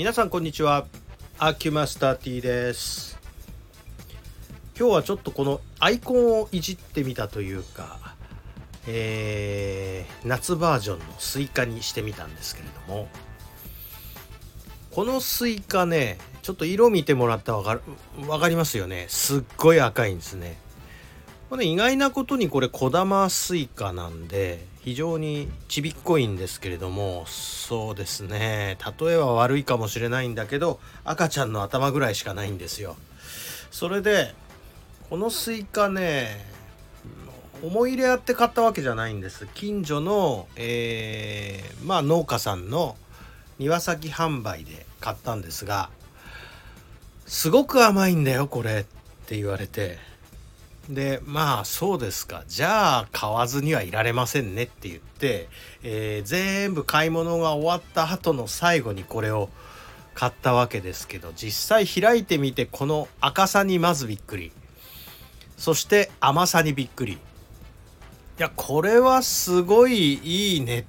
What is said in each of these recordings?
皆さんこんにちは。アキュマスター T です。今日はちょっとこのアイコンをいじってみたというか、えー、夏バージョンのスイカにしてみたんですけれどもこのスイカねちょっと色見てもらったらわかる分かりますよね。すっごい赤いんですね。これ、ね、意外なことにこれ小玉スイカなんで非常にちびっこいんですけれどもそうですね。例えは悪いかもしれないんだけど赤ちゃんの頭ぐらいしかないんですよ。それでこのスイカね思い入れあって買ったわけじゃないんです。近所の、えー、まあ農家さんの庭先販売で買ったんですがすごく甘いんだよこれって言われて。でまあそうですか。じゃあ買わずにはいられませんねって言って、えー、全部買い物が終わった後の最後にこれを買ったわけですけど実際開いてみてこの赤さにまずびっくり。そして甘さにびっくり。いやこれはすごいいいね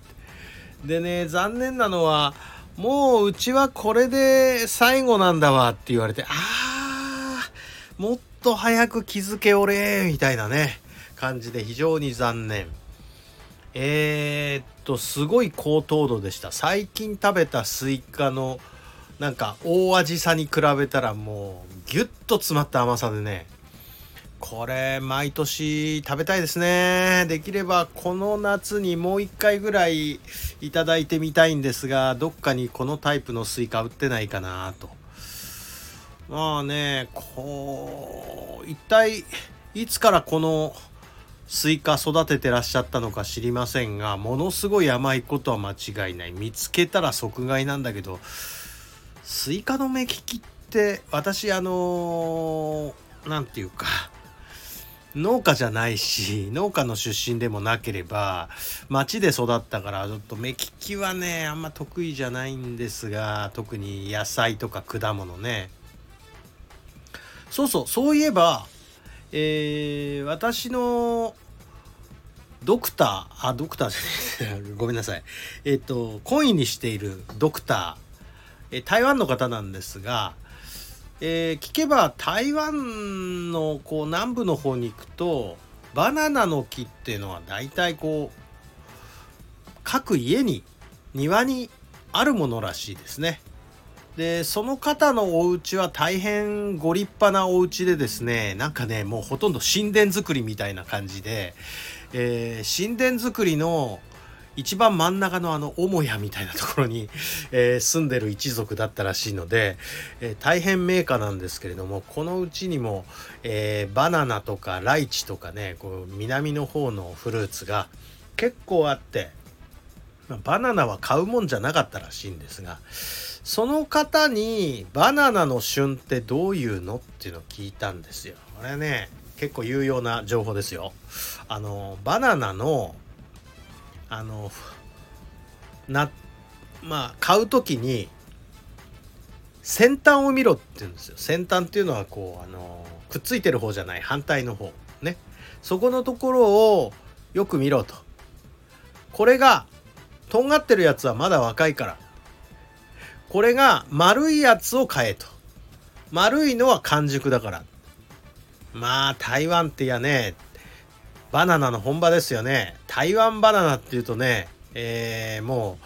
でね残念なのはもううちはこれで最後なんだわって言われてあーもっと早く気づけおれみたいなね感じで非常に残念。えー、っとすごい高糖度でした。最近食べたスイカのなんか大味さに比べたらもうギュッと詰まった甘さでね。これ毎年食べたいですね。できればこの夏にもう一回ぐらいいただいてみたいんですがどっかにこのタイプのスイカ売ってないかなと。まあねこう一体いつからこのスイカ育ててらっしゃったのか知りませんがものすごい甘いことは間違いない。見つけたら即買いなんだけどスイカの目利きって私あの何て言うか農家じゃないし農家の出身でもなければ町で育ったからちょっと目利きはねあんま得意じゃないんですが特に野菜とか果物ね。そうそう、そういえば、えー、私のドクター、あ、ドクターじゃない、ごめんなさい。えっ、ー、と、懇意にしているドクター、え台湾の方なんですが、えー、聞けば台湾のこう南部の方に行くとバナナの木っていうのは大体こう各家に庭にあるものらしいですね。でその方のお家は大変ご立派なお家でですねなんかねもうほとんど神殿造りみたいな感じで、えー、神殿造りの一番真ん中のあの母屋みたいなところに、えー、住んでる一族だったらしいので、えー、大変名家なんですけれどもこのうちにも、えー、バナナとかライチとかねこう南の方のフルーツが結構あってまあバナナは買うもんじゃなかったらしいんですがその方にバナナの旬ってどういうのっていうのを聞いたんですよ。これね結構有用な情報ですよ。あのバナナのあのなまあ買う時に先端を見ろって言うんですよ。先端っていうのはこうあのくっついてる方じゃない反対の方ね。そこのところをよく見ろと。これがとんがってるやつはまだ若いからこれが丸いやつを買えと。丸いのは完熟だから。まあ台湾ってやね、バナナの本場ですよね。台湾バナナっていうとね、えー、も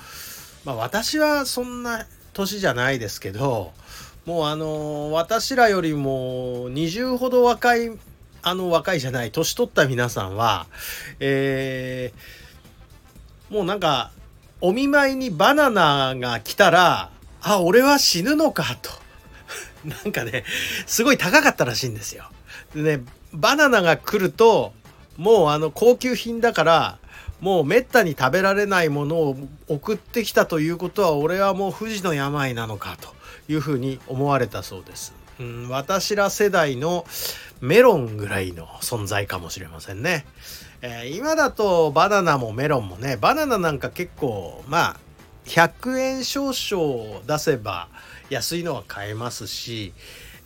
う、まあ私はそんな年じゃないですけど、もうあの私らよりも20ほど若い、あの若いじゃない、年取った皆さんは、えー、もうなんか、お見舞いにバナナが来たら、あ、俺は死ぬのかと。なんかね、すごい高かったらしいんですよ。でね、バナナが来ると、もうあの高級品だから、もうめったに食べられないものを送ってきたということは、俺はもう不治の病なのかというふうに思われたそうです。うん、私ら世代のメロンぐらいの存在かもしれませんね。え、今だとバナナもメロンもね、バナナなんか結構、まあ、100円少々出せば安いのは買えますし、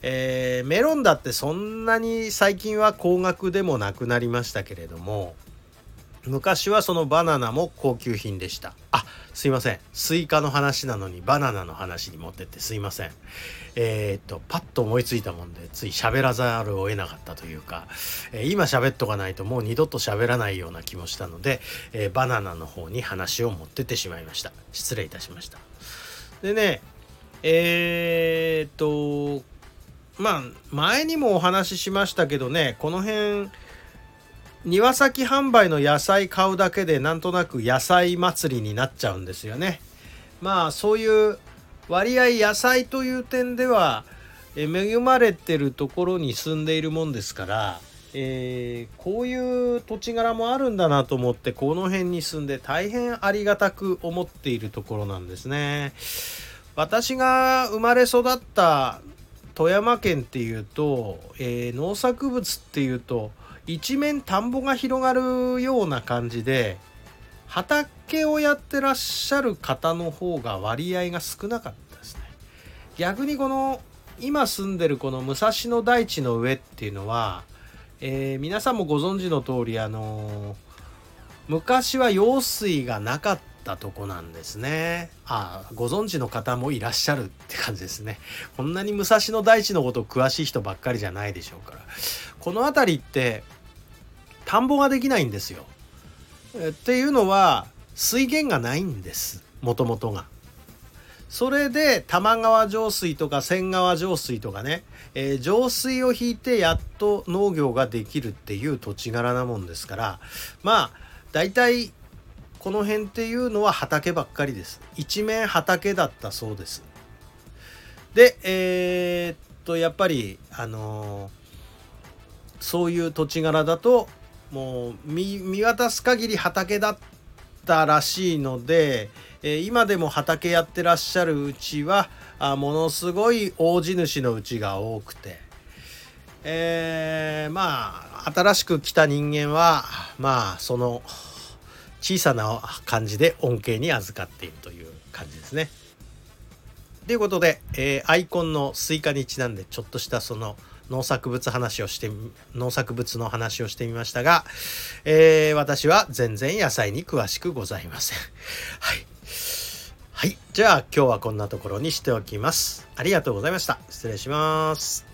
えー、メロンだってそんなに最近は高額でもなくなりましたけれども昔はそのバナナも高級品でした。あすいません。スイカの話なのにバナナの話に持ってってすいません。えー、っとパッと思いついたもんでつい喋らざるを得なかったというか、えー、今喋っとかないともう二度と喋らないような気もしたので、えー、バナナの方に話を持ってってしまいました。失礼いたしました。でねえっとまあ前にもお話ししましたけどねこの辺庭先販売の野菜買うだけでなんとなく野菜祭りになっちゃうんですよね。まあそういう割合野菜という点では恵まれてるところに住んでいるもんですから、えー、こういう土地柄もあるんだなと思ってこの辺に住んで大変ありがたく思っているところなんですね。私が生まれ育った富山県っていうと、えー、農作物っていうと一面田んぼが広がるような感じで畑をやってらっしゃる方の方が割合が少なかったですね。逆にこの今住んでるこの武蔵野大地の上っていうのは、えー、皆さんもご存知の通りあのー、昔は用水がなかったとこなんですね。あご存知の方もいらっしゃるって感じですね。こんなに武蔵野大地のこと詳しい人ばっかりじゃないでしょうから。この辺りって田んぼができないんですよ。えっていうのは水源がないんですもともとが。それで玉川上水とか千川上水とかね、えー、上水を引いてやっと農業ができるっていう土地柄なもんですからまあ大体この辺っていうのは畑ばっかりです。一面畑だったそうです。でえー、っとやっぱりあのー、そういう土地柄だともう見渡す限り畑だったらしいので、え、今でも畑やってらっしゃるうちはあものすごい大地主のうちが多くて、えー、まあ新しく来た人間はまあその小さな感じで恩恵に預かっているという感じですね。ということで、えー、アイコンのスイカにちなんでちょっとしたその農作物話をして農作物の話をしてみましたが、えー、私は全然野菜に詳しくございません。はい。はい。じゃあ今日はこんなところにしておきます。ありがとうございました。失礼します。